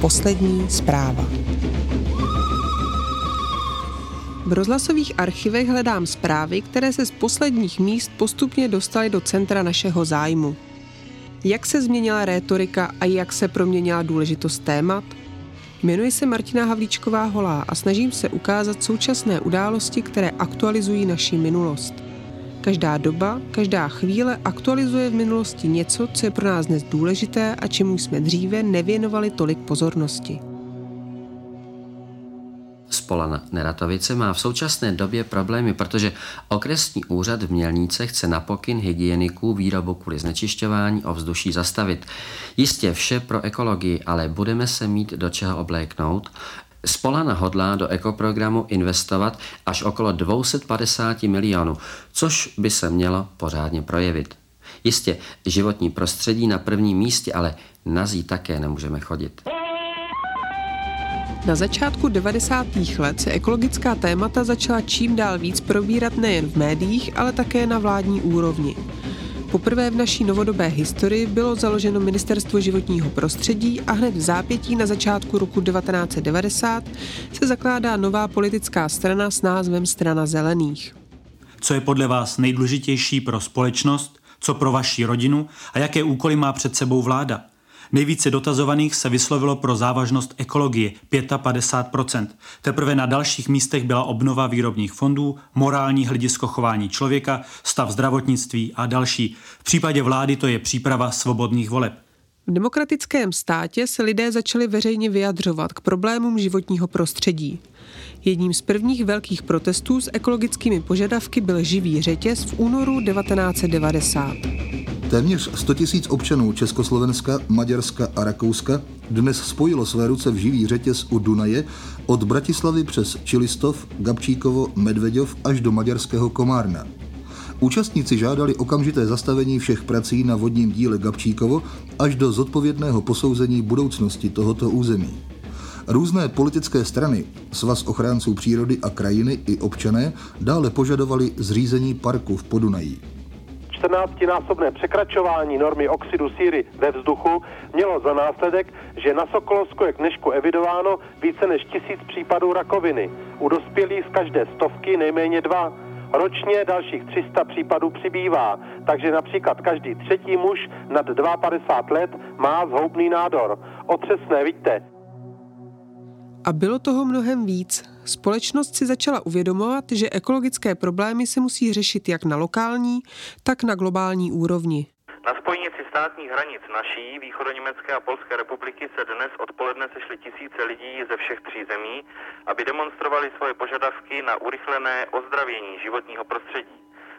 Poslední zpráva. V rozhlasových archivech hledám zprávy, které se z posledních míst postupně dostaly do centra našeho zájmu. Jak se změnila rétorika a jak se proměnila důležitost témat? Jmenuji se Martina Havlíčková Holá a snažím se ukázat současné události, které aktualizují naši minulost. Každá doba, každá chvíle aktualizuje v minulosti něco, co je pro nás dnes důležité a čemu jsme dříve nevěnovali tolik pozornosti. Spolana Neratovice má v současné době problémy, protože okresní úřad v Mělnice chce na pokyn hygieniků výrobu kvůli znečišťování ovzduší zastavit. Jistě vše pro ekologii, ale budeme se mít do čeho obléknout. Spolana hodlá do ekoprogramu investovat až okolo 250 milionů, což by se mělo pořádně projevit. Jistě, životní prostředí na prvním místě, ale na zí také nemůžeme chodit. Na začátku 90. let se ekologická témata začala čím dál víc probírat nejen v médiích, ale také na vládní úrovni. Poprvé v naší novodobé historii bylo založeno Ministerstvo životního prostředí a hned v zápětí na začátku roku 1990 se zakládá nová politická strana s názvem Strana zelených. Co je podle vás nejdůležitější pro společnost, co pro vaši rodinu a jaké úkoly má před sebou vláda? Nejvíce dotazovaných se vyslovilo pro závažnost ekologie 55%. Teprve na dalších místech byla obnova výrobních fondů, morální hledisko chování člověka, stav zdravotnictví a další. V případě vlády to je příprava svobodných voleb. V demokratickém státě se lidé začali veřejně vyjadřovat k problémům životního prostředí. Jedním z prvních velkých protestů s ekologickými požadavky byl živý řetěz v únoru 1990. Téměř 100 000 občanů Československa, Maďarska a Rakouska dnes spojilo své ruce v živý řetěz u Dunaje od Bratislavy přes Čilistov, Gabčíkovo, Medveďov až do maďarského Komárna. Účastníci žádali okamžité zastavení všech prací na vodním díle Gabčíkovo až do zodpovědného posouzení budoucnosti tohoto území. Různé politické strany, Svaz ochránců přírody a krajiny i občané dále požadovali zřízení parku v Podunají. 14-násobné překračování normy oxidu síry ve vzduchu mělo za následek, že na Sokolovsku je k dnešku evidováno více než tisíc případů rakoviny. U dospělých z každé stovky nejméně dva. Ročně dalších 300 případů přibývá, takže například každý třetí muž nad 52 let má zhoubný nádor. Otřesné, vidíte. A bylo toho mnohem víc. Společnost si začala uvědomovat, že ekologické problémy se musí řešit jak na lokální, tak na globální úrovni. Na spojnici státních hranic naší, východoněmecké a Polské republiky se dnes odpoledne sešly tisíce lidí ze všech tří zemí, aby demonstrovali svoje požadavky na urychlené ozdravění životního prostředí.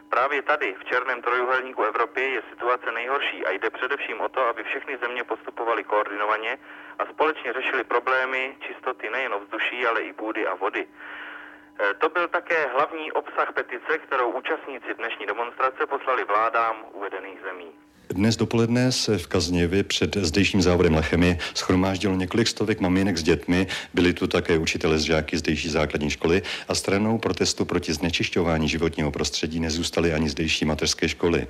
Právě tady, v černém trojuhelníku Evropy, je situace nejhorší a jde především o to, aby všechny země postupovaly koordinovaně a společně řešili problémy čistoty nejen ovzduší, ale i půdy a vody. E, to byl také hlavní obsah petice, kterou účastníci dnešní demonstrace poslali vládám uvedených zemí. Dnes dopoledne se v Kazněvě před zdejším závodem Lechemy schromáždilo několik stovek maminek s dětmi, byli tu také učitele z žáky zdejší základní školy a stranou protestu proti znečišťování životního prostředí nezůstaly ani zdejší mateřské školy.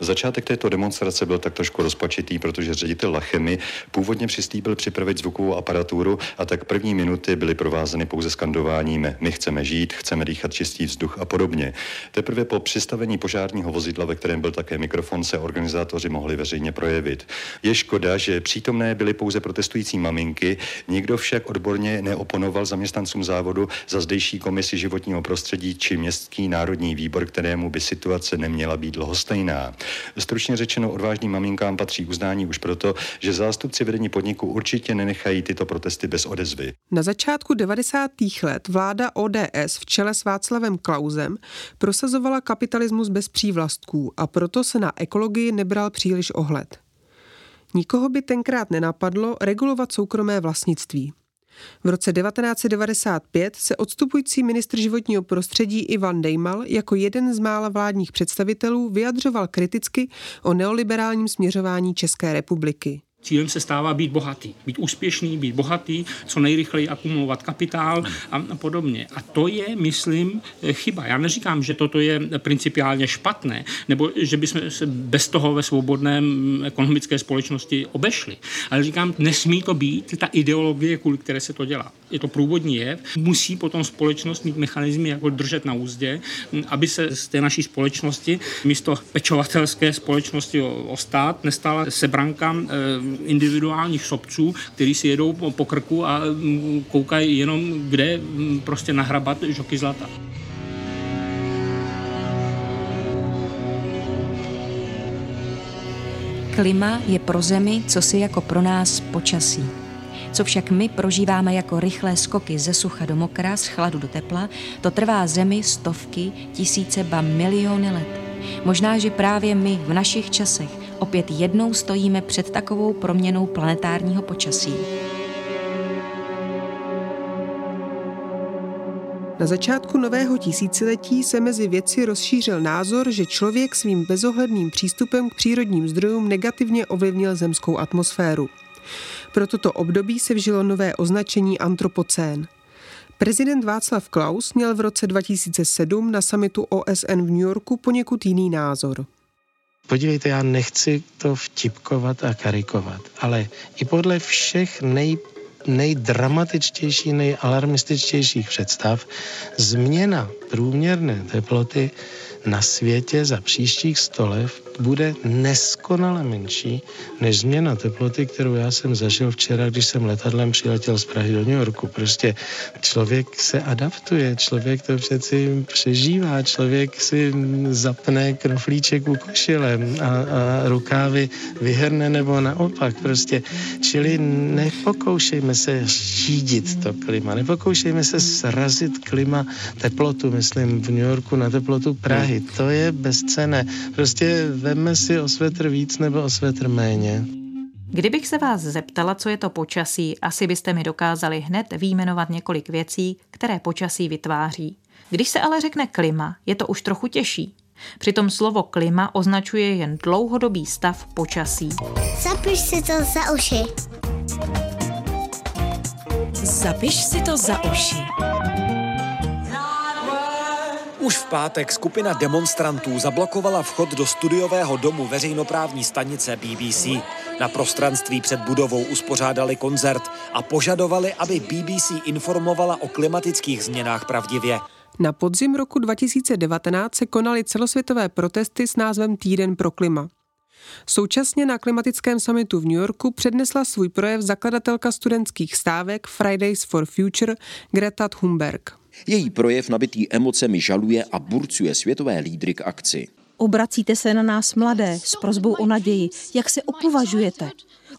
Začátek této demonstrace byl tak trošku rozpačitý, protože ředitel Lachemy původně přislíbil připravit zvukovou aparaturu a tak první minuty byly provázeny pouze skandováním My chceme žít, chceme dýchat čistý vzduch a podobně. Teprve po přistavení požárního vozidla, ve kterém byl také mikrofon, se organizátoři novináři mohli veřejně projevit. Je škoda, že přítomné byly pouze protestující maminky, nikdo však odborně neoponoval zaměstnancům závodu za zdejší komisi životního prostředí či městský národní výbor, kterému by situace neměla být lhostejná. Stručně řečeno odvážným maminkám patří uznání už proto, že zástupci vedení podniku určitě nenechají tyto protesty bez odezvy. Na začátku 90. let vláda ODS v čele s Václavem Klausem prosazovala kapitalismus bez přívlastků a proto se na ekologii nebral příliš ohled. Nikoho by tenkrát nenapadlo regulovat soukromé vlastnictví. V roce 1995 se odstupující ministr životního prostředí Ivan Dejmal jako jeden z mála vládních představitelů vyjadřoval kriticky o neoliberálním směřování České republiky. Cílem se stává být bohatý, být úspěšný, být bohatý, co nejrychleji akumulovat kapitál a podobně. A to je, myslím, chyba. Já neříkám, že toto je principiálně špatné, nebo že bychom se bez toho ve svobodném ekonomické společnosti obešli. Ale říkám, nesmí to být ta ideologie, kvůli které se to dělá. Je to průvodní jev. Musí potom společnost mít mechanizmy, jako držet na úzdě, aby se z té naší společnosti místo pečovatelské společnosti o, o stát nestala sebranka eh, individuálních sobců, kteří si jedou po krku a mm, koukají jenom, kde mm, prostě nahrabat žoky zlata. Klima je pro Zemi, co si jako pro nás počasí. Co však my prožíváme jako rychlé skoky ze sucha do mokra, z chladu do tepla, to trvá Zemi stovky, tisíce, ba miliony let. Možná, že právě my v našich časech opět jednou stojíme před takovou proměnou planetárního počasí. Na začátku nového tisíciletí se mezi vědci rozšířil názor, že člověk svým bezohledným přístupem k přírodním zdrojům negativně ovlivnil zemskou atmosféru. Pro toto období se vžilo nové označení antropocén. Prezident Václav Klaus měl v roce 2007 na samitu OSN v New Yorku poněkud jiný názor. Podívejte, já nechci to vtipkovat a karikovat, ale i podle všech nej, nejdramatičtějších, nejalarmističtějších představ, změna průměrné teploty na světě za příštích sto let bude neskonale menší než změna teploty, kterou já jsem zažil včera, když jsem letadlem přiletěl z Prahy do New Yorku. Prostě člověk se adaptuje, člověk to přeci přežívá, člověk si zapne knoflíček u košile a, a rukávy vyhrne nebo naopak. Prostě, čili nepokoušejme se řídit to klima, nepokoušejme se srazit klima teplotu, myslím v New Yorku na teplotu Prahy. To je bezcené. Prostě veme si o svetr víc nebo o svetr méně. Kdybych se vás zeptala, co je to počasí, asi byste mi dokázali hned výjmenovat několik věcí, které počasí vytváří. Když se ale řekne klima, je to už trochu těžší. Přitom slovo klima označuje jen dlouhodobý stav počasí. Zapiš si to za uši. Zapiš si to za uši. Pátek skupina demonstrantů zablokovala vchod do studiového domu veřejnoprávní stanice BBC. Na prostranství před budovou uspořádali koncert a požadovali, aby BBC informovala o klimatických změnách pravdivě. Na podzim roku 2019 se konaly celosvětové protesty s názvem Týden pro klima. Současně na klimatickém summitu v New Yorku přednesla svůj projev zakladatelka studentských stávek Fridays for Future Greta Thunberg. Její projev nabitý emocemi žaluje a burcuje světové lídry k akci. Obracíte se na nás mladé s prozbou o naději. Jak se opovažujete?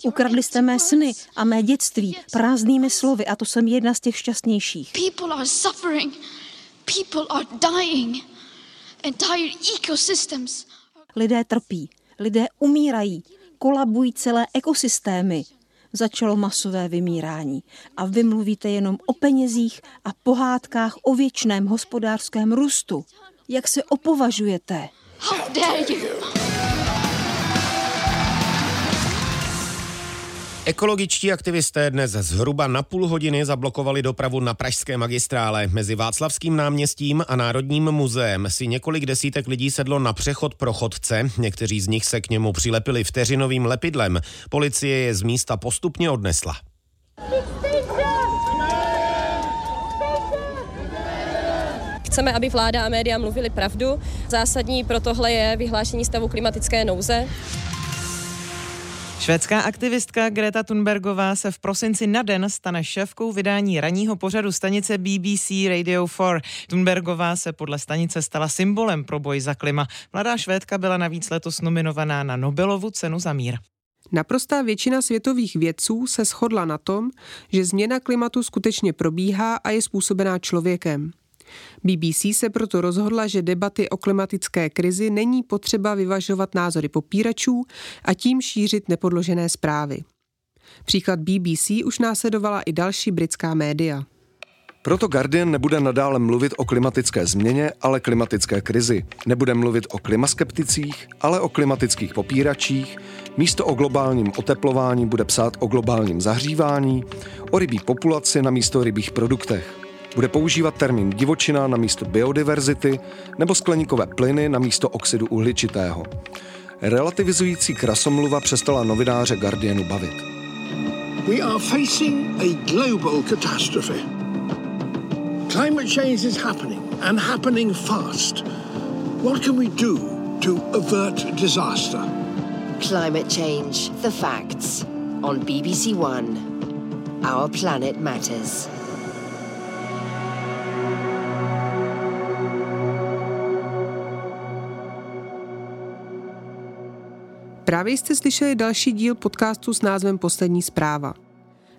Ukradli jste mé sny a mé dětství prázdnými slovy a to jsem jedna z těch šťastnějších. People are suffering. People are dying. Entire ecosystems. Lidé trpí, lidé umírají, kolabují celé ekosystémy začalo masové vymírání. A vy mluvíte jenom o penězích a pohádkách o věčném hospodářském růstu. Jak se opovažujete? How dare you? Ekologičtí aktivisté dnes zhruba na půl hodiny zablokovali dopravu na pražské magistrále. Mezi Václavským náměstím a Národním muzeem si několik desítek lidí sedlo na přechod pro chodce. Někteří z nich se k němu přilepili vteřinovým lepidlem. Policie je z místa postupně odnesla. Chceme, aby vláda a média mluvili pravdu. Zásadní pro tohle je vyhlášení stavu klimatické nouze. Švédská aktivistka Greta Thunbergová se v prosinci na den stane šéfkou vydání ranního pořadu stanice BBC Radio 4. Thunbergová se podle stanice stala symbolem pro boj za klima. Mladá Švédka byla navíc letos nominovaná na Nobelovu cenu za mír. Naprostá většina světových vědců se shodla na tom, že změna klimatu skutečně probíhá a je způsobená člověkem. BBC se proto rozhodla, že debaty o klimatické krizi není potřeba vyvažovat názory popíračů a tím šířit nepodložené zprávy. Příklad BBC už následovala i další britská média. Proto Guardian nebude nadále mluvit o klimatické změně, ale klimatické krizi. Nebude mluvit o klimaskepticích, ale o klimatických popíračích. Místo o globálním oteplování bude psát o globálním zahřívání, o rybí populaci na místo rybích produktech. Bude používat termín divočina na místo biodiverzity nebo skleníkové plyny na místo oxidu uhličitého. Relativizující krasomluva přestala novináře Guardianu bavit. We are facing a global catastrophe. Climate change is happening and happening fast. What can we do to avert disaster? Climate change, the facts. On BBC One. Our planet matters. Právě jste slyšeli další díl podcastu s názvem Poslední zpráva.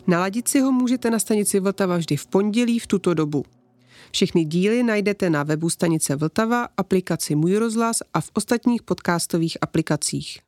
Naladit si ho můžete na stanici Vltava vždy v pondělí v tuto dobu. Všechny díly najdete na webu stanice Vltava, aplikaci Můj rozhlas a v ostatních podcastových aplikacích.